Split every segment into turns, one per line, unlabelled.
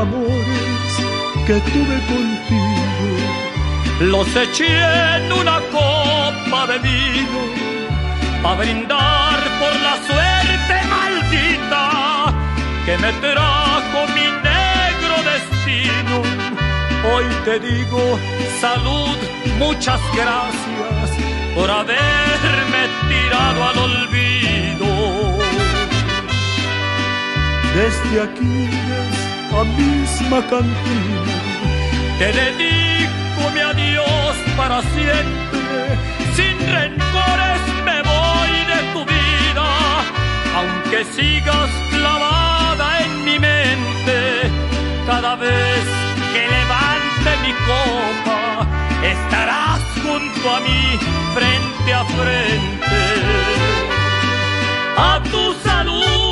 amores que tuve contigo. Los eché en una copa de vino para brindar por la suerte maldita que me trajo mi negro destino. Hoy te digo salud, muchas gracias por haberme tirado al olvido. Desde aquí a misma cantina te dedico mi adiós para siempre. Sin rencores me voy de tu vida, aunque sigas clavada en mi mente. Cada vez que levante mi copa, estarás junto a mí, frente a frente. A tu salud,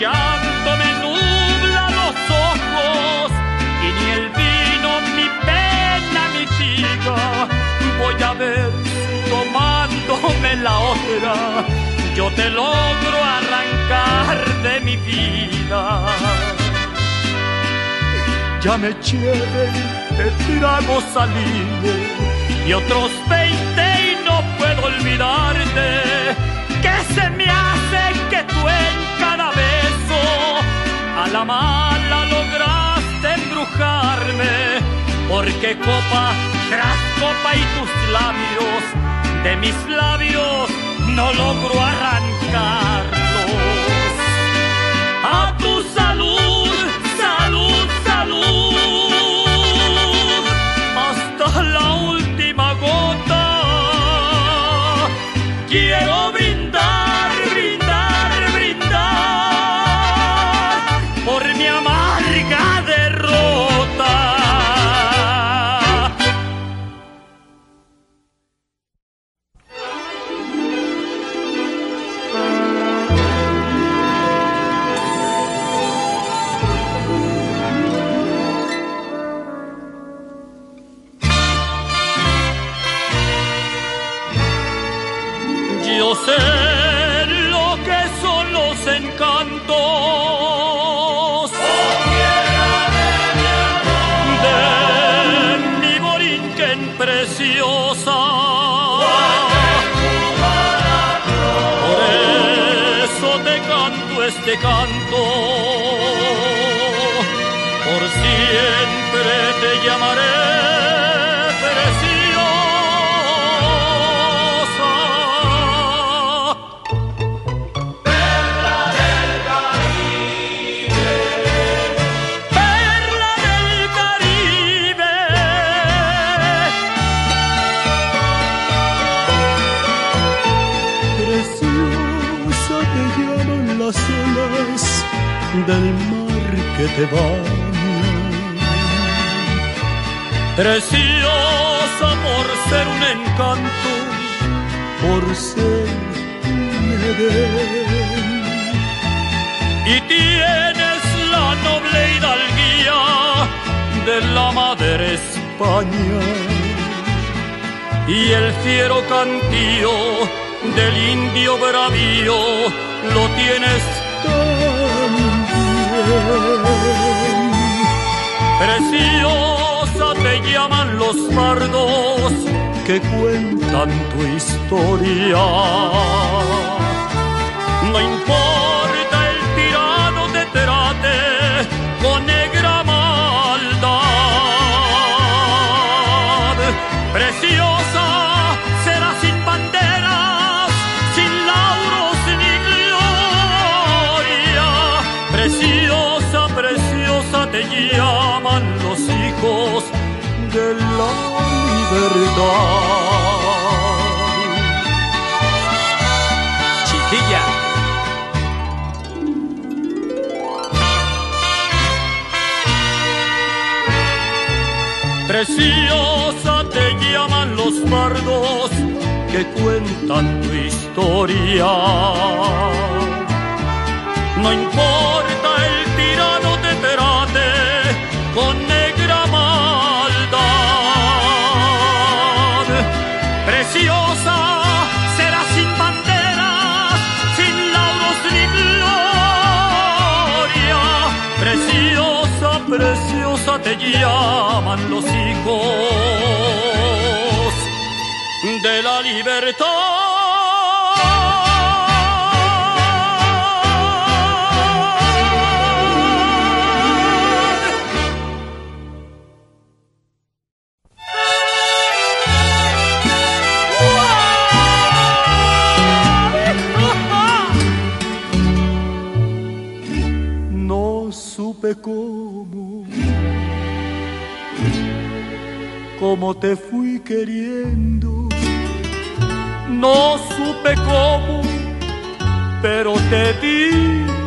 llanto me nubla los ojos y ni el vino mi pena mitiga. Voy a ver tomándome la otra, yo te logro arrancar de mi vida. Ya me eché de tragos salimos y otros veinte y no puedo olvidarte. Que se me hace que tú la mala lograste embrujarme porque copa tras copa y tus labios de mis labios no logro arrancarlos. A tu las olas del mar que te baña. Preciosa por ser un encanto, por ser un Edén. y tienes la noble hidalguía de la madre España y el fiero cantío del indio bravío lo tienes También preciosa te llaman los bardos que cuentan tu historia. No importa Chiquilla. Preciosa te llaman los bardos que cuentan tu historia. No importa el los hijos de la libertad. Te fui queriendo no supe cómo, pero te di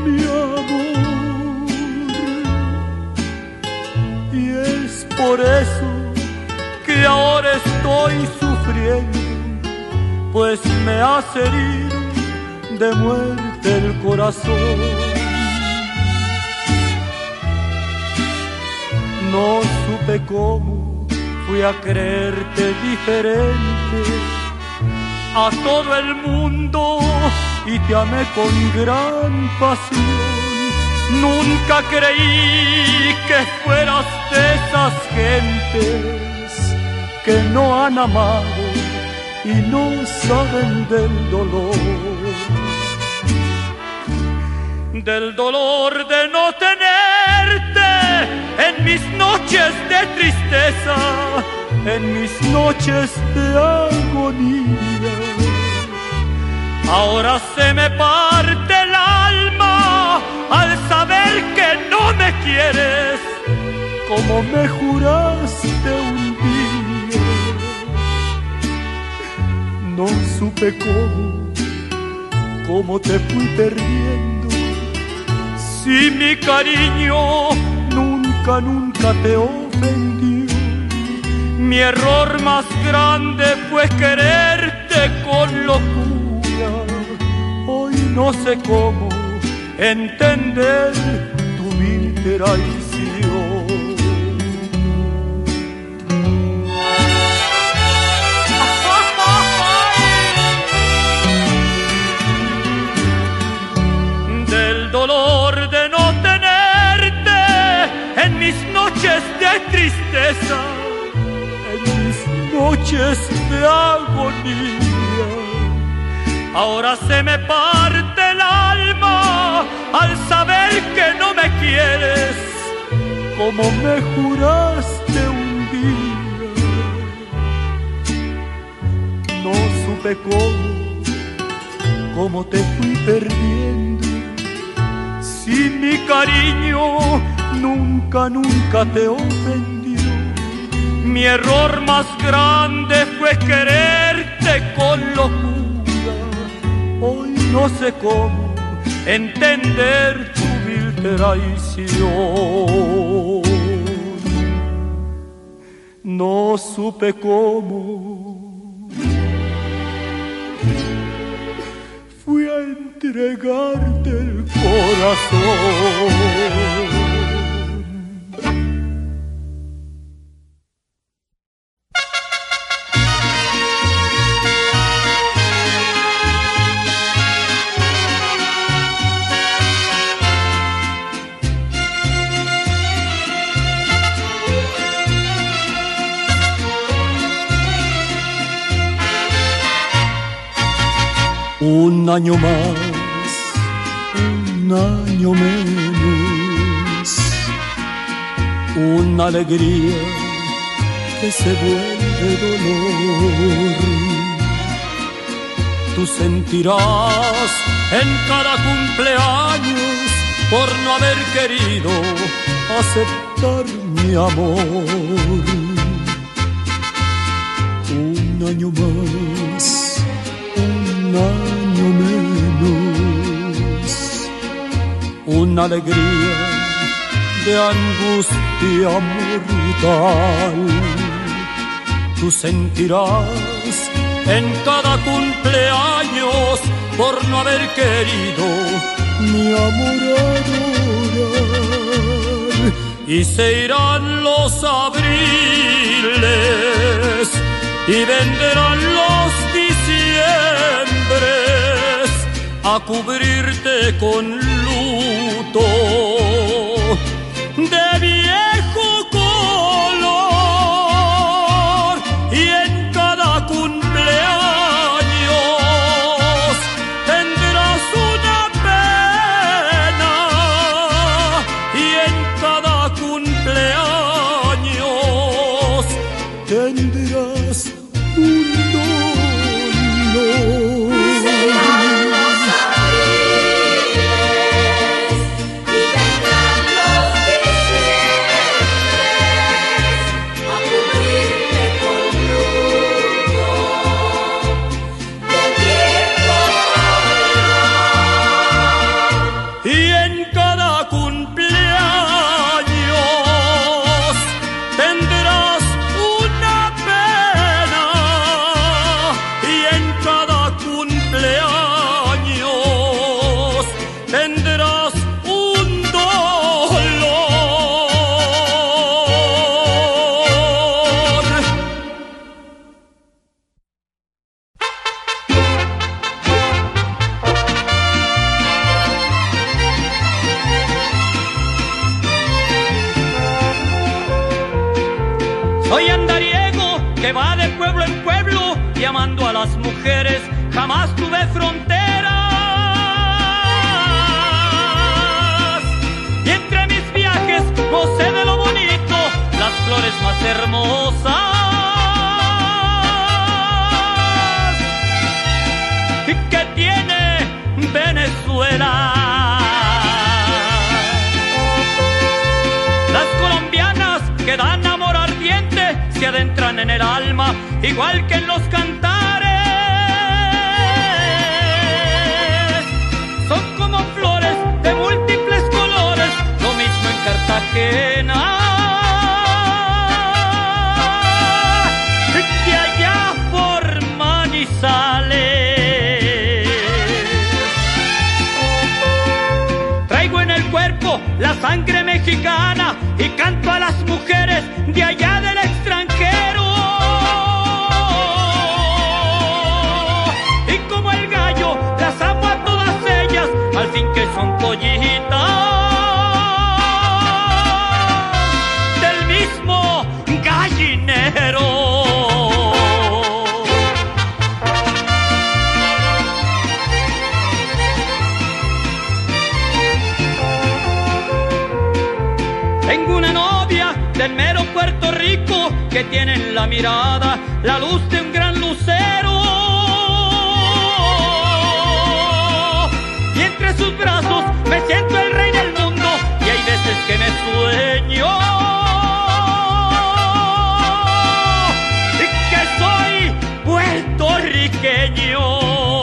mi amor. Y es por eso que ahora estoy sufriendo, pues me has herido de muerte el corazón. No supe cómo fui a creerte diferente a todo el mundo y te amé con gran pasión. Nunca creí que fueras de esas gentes que no han amado y no saben del dolor. Del dolor de no tenerte en mis noches de tristeza en mis noches de agonía. Ahora se me parte el alma al saber que no me quieres, como me juraste un día. No supe cómo, cómo te fui perdiendo. Si mi cariño nunca, nunca te ofendió mi error más grande fue quererte con locura. Hoy no sé cómo entender tu vil noches de agonía. Ahora se me parte el alma al saber que no me quieres, como me juraste un día. No supe cómo, cómo te fui perdiendo. Si mi cariño nunca, nunca te ofendió mi error más grande fue quererte con locura. Hoy no sé cómo entender tu vil traición. No supe cómo. Fui a entregarte el corazón. Un año más, un año menos, una alegría que se vuelve dolor. Tú sentirás en cada cumpleaños por no haber querido aceptar mi amor. Un año más, un año una alegría de angustia mortal. Tú sentirás en cada cumpleaños por no haber querido mi amor adorar. Y se irán los abriles y venderán los diciembres a cubrirte con luz と。las mujeres jamás tuve fronteras. Y entre mis viajes gocé de lo bonito, las flores más hermosas. ¿Y que tiene Venezuela? Las colombianas que dan amor ardiente se adentran en el alma, igual que en los cantantes. ajena. De allá por Manizales. Traigo en el cuerpo la sangre mexicana y canto a las mujeres de allá del extranjero. Y como el gallo, las amo a todas ellas, al fin que son pollitas. que tiene en la mirada la luz de un gran lucero. Y entre sus brazos me siento el rey del mundo y hay veces que me sueño. Y que soy puertorriqueño.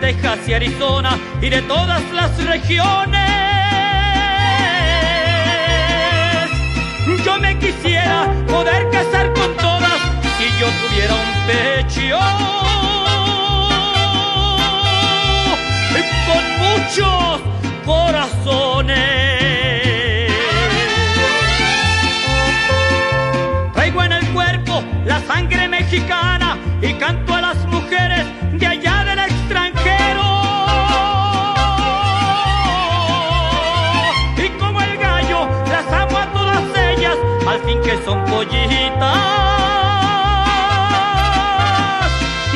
Texas y Arizona y de todas las regiones. Yo me quisiera poder casar con todas si yo tuviera un pecho con muchos corazones. Traigo en el cuerpo la sangre mexicana y canto a las mujeres al fin que son pollitas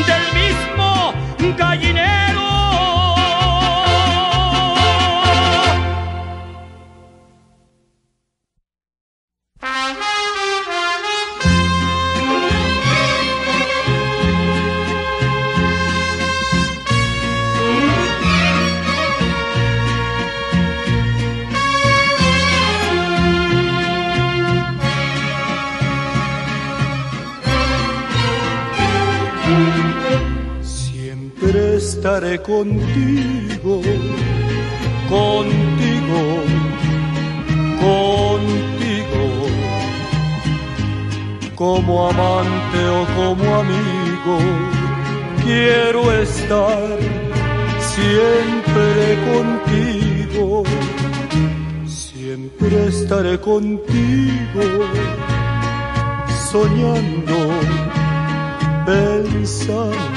del mismo gallinero. estaré contigo, contigo, contigo, como amante o como amigo, quiero estar siempre contigo, siempre estaré contigo, soñando, pensando.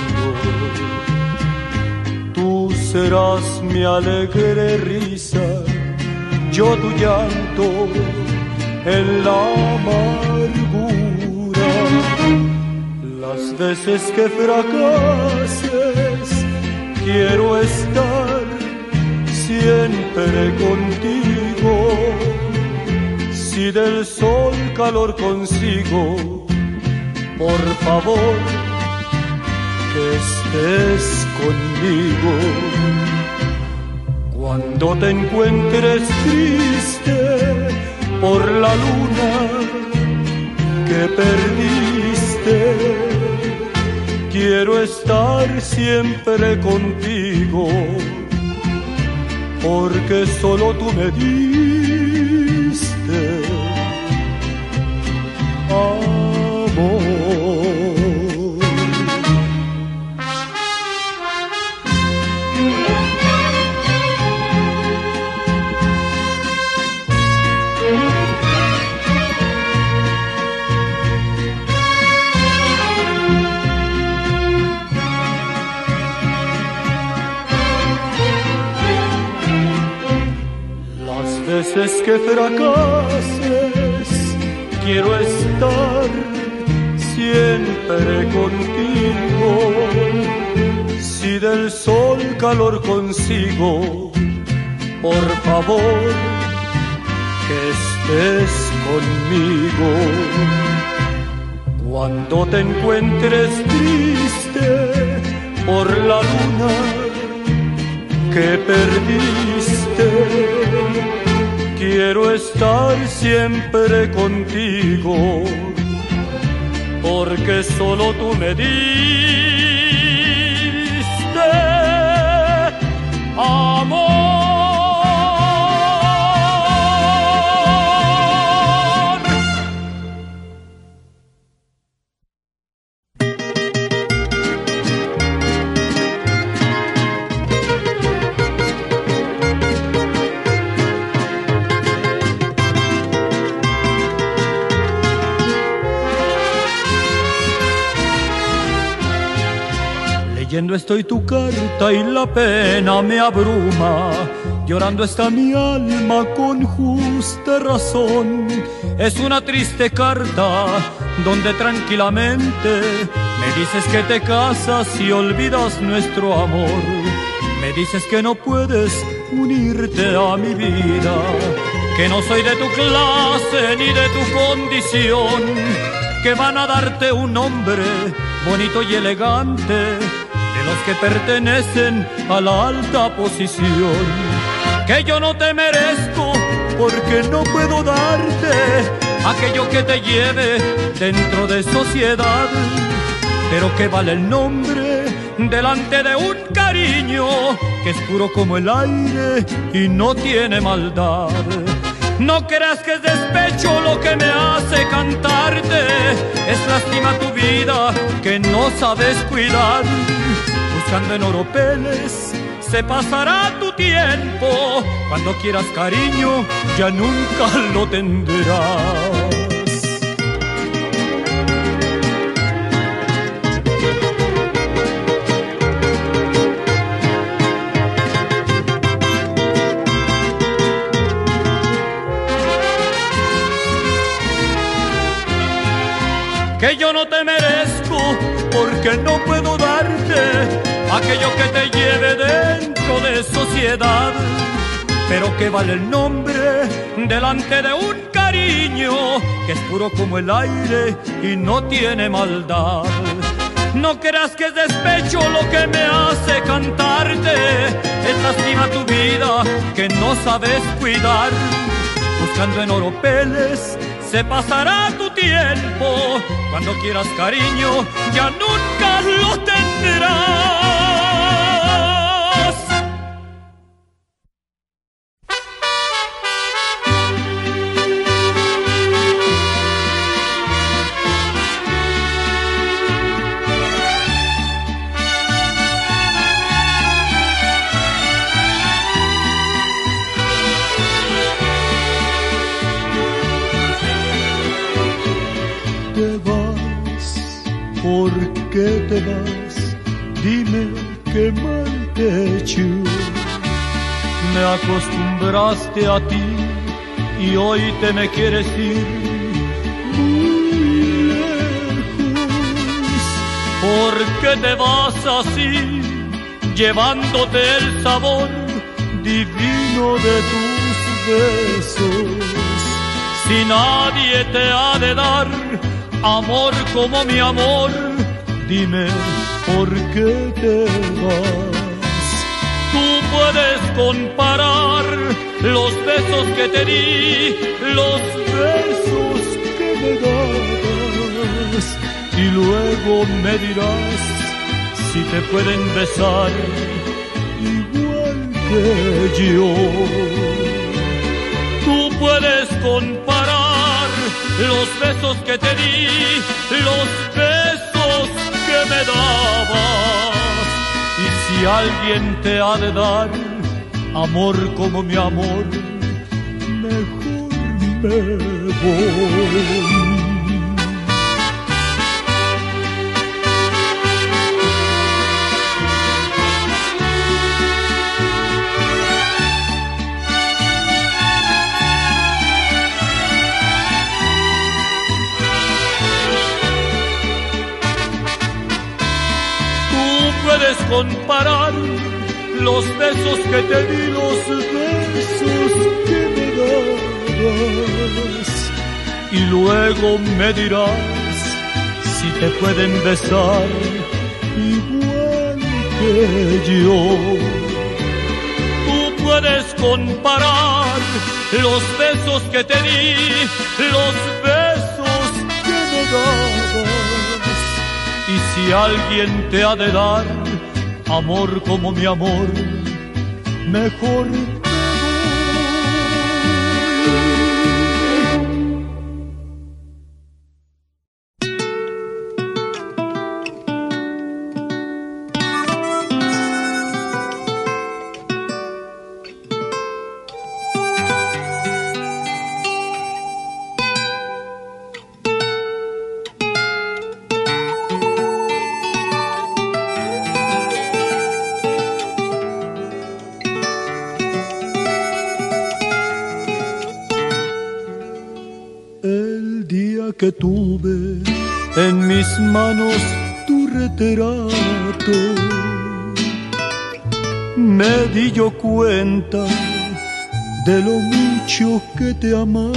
Serás mi alegre risa, yo tu llanto en la amargura. Las veces que fracases, quiero estar siempre contigo. Si del sol calor consigo, por favor, que estés conmigo. Cuando te encuentres triste por la luna que perdiste, quiero estar siempre contigo, porque solo tú me diste amor. Veces que fracases, quiero estar siempre contigo. Si del sol calor consigo, por favor, que estés conmigo. Cuando te encuentres triste por la luna que perdiste, quiero estar siempre contigo, porque solo tú me diste amor. Leyendo estoy tu carta y la pena me abruma. Llorando está mi alma con justa razón. Es una triste carta donde tranquilamente me dices que te casas y olvidas nuestro amor. Me dices que no puedes unirte a mi vida, que no soy de tu clase ni de tu condición, que van a darte un hombre bonito y elegante los que pertenecen a la alta posición. Que yo no te merezco porque no puedo darte aquello que te lleve dentro de sociedad. Pero que vale el nombre delante de un cariño que es puro como el aire y no tiene maldad. No creas que es despecho lo que me hace cantarte, es lástima tu vida que no sabes cuidar. Buscando en oropeles se pasará tu tiempo, cuando quieras cariño ya nunca lo tendrás. que yo no te merezco porque no puedo aquello que te lleve dentro de sociedad. Pero que vale el nombre delante de un cariño que es puro como el aire y no tiene maldad. No creas que es despecho lo que me hace cantarte, es lástima tu vida que no sabes cuidar. Buscando en oropeles se pasará tu tiempo. Cuando quieras cariño, ya nunca lo tendrás. Acostumbraste a ti y hoy te me quieres ir muy lejos. ¿Por qué te vas así, llevándote el sabor divino de tus besos? Si nadie te ha de dar amor como mi amor, dime por qué te vas. Puedes comparar los besos que te di, los besos que me dabas, y luego me dirás si te pueden besar igual que yo. Tú puedes comparar los besos que te di, los besos que me dabas. Y si alguien te ha de dar amor como mi amor, mejor me voy. puedes comparar los besos que te di, los besos que me dabas. Y luego me dirás si te pueden besar igual que yo. Tú puedes comparar los besos que te di, los besos que me dabas. Y si alguien te ha de dar amor como mi amor, mejor Me di yo cuenta de lo mucho que te amaba.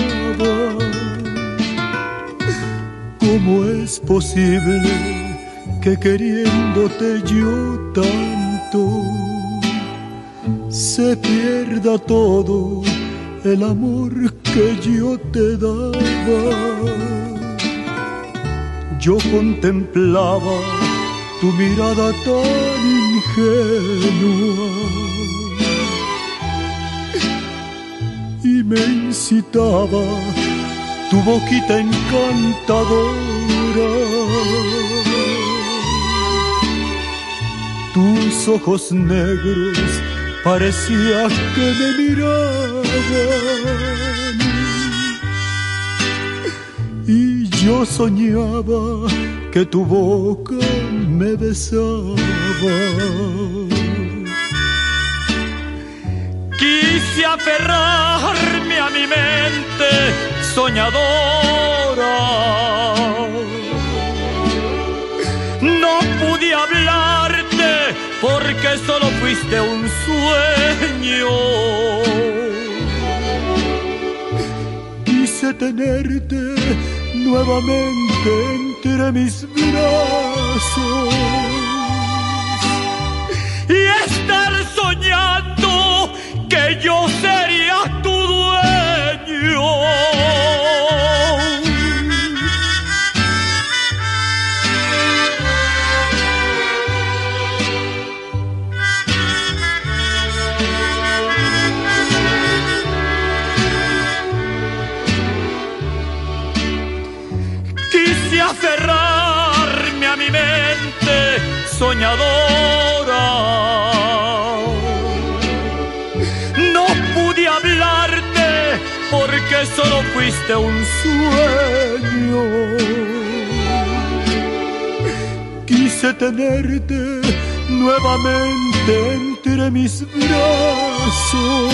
¿Cómo es posible que queriéndote yo tanto se pierda todo el amor que yo te daba? yo contemplaba tu mirada tan ingenua y me incitaba tu boquita encantadora. Tus ojos negros parecía que me miraban Yo soñaba que tu boca me besaba. Quise aferrarme a mi mente soñadora. No pude hablarte porque solo fuiste un sueño. Quise tenerte nuevamente entre mis brazos soñadora. No pude hablarte porque solo fuiste un sueño. quise tenerte nuevamente entre mis brazos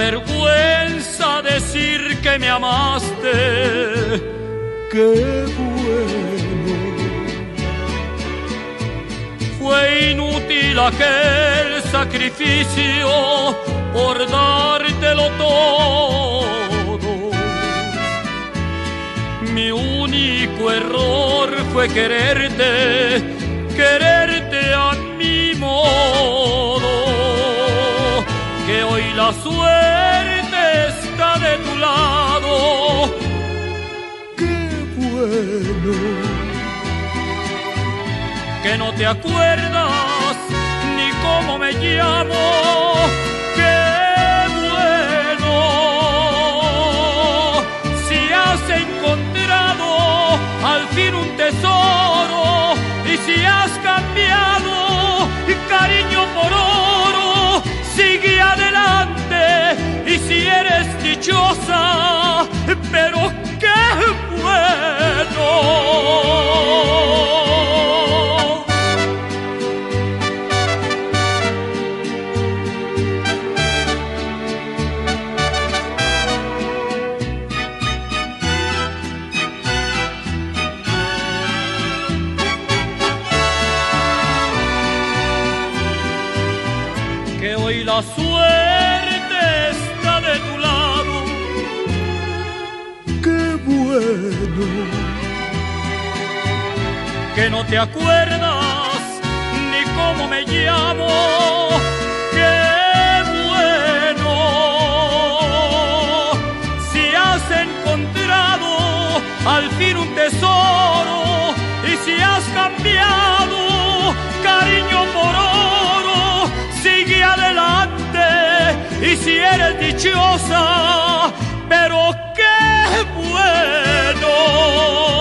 Avergüenza decir que me amaste. Qué bueno. Fue inútil aquel sacrificio por dártelo todo mi único error fue quererte la suerte está de tu lado. Qué bueno. Que no te acuerdas ni cómo me llamo al fin un tesoro y si has cambiado eres dichosa, pero qué bueno. suerte Que no te acuerdas ni cómo me llamo. Qué bueno. Si has encontrado al fin un tesoro y si has cambiado cariño por oro, sigue adelante y si eres dichosa, pero bueno.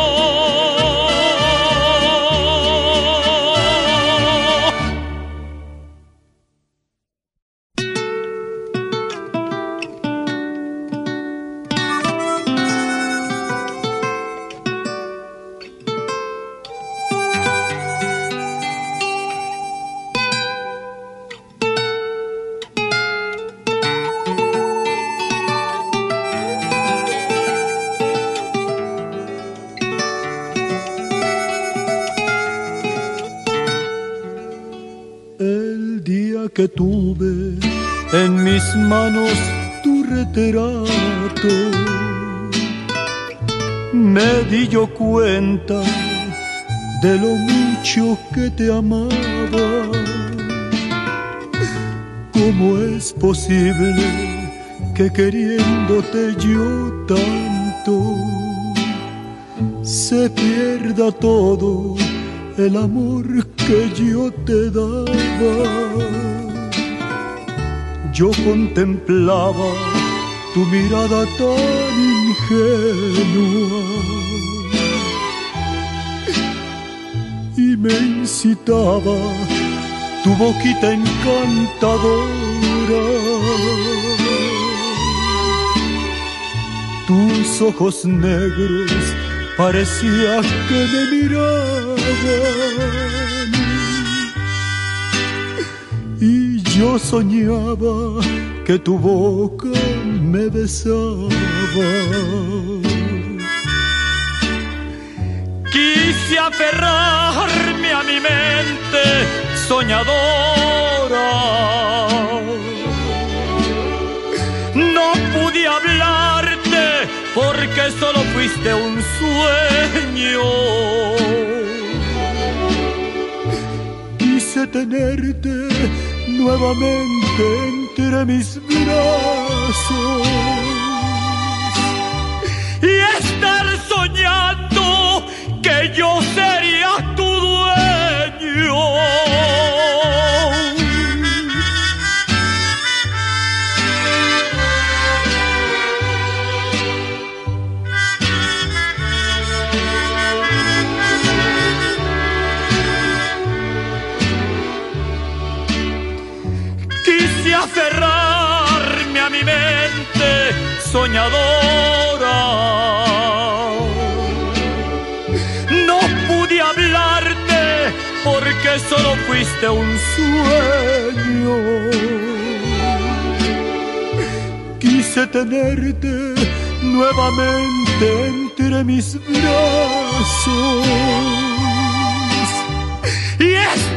Que tuve en mis manos tu retrato. Me di yo cuenta de lo mucho que te amaba. ¿Cómo es posible que queriéndote yo tanto se pierda todo el amor que yo te daba? Yo contemplaba tu mirada tan ingenua y me incitaba tu boquita encantadora. Tus ojos negros parecía que me miraban Yo soñaba que tu boca me besaba. Quise aferrarme a mi mente soñadora. No pude hablarte porque solo fuiste un sueño quise tenerte nuevamente entre mis brazos y estar soñando que yo sería tu dueño. fuiste un sueño. Quise tenerte nuevamente entre mis brazos. Y es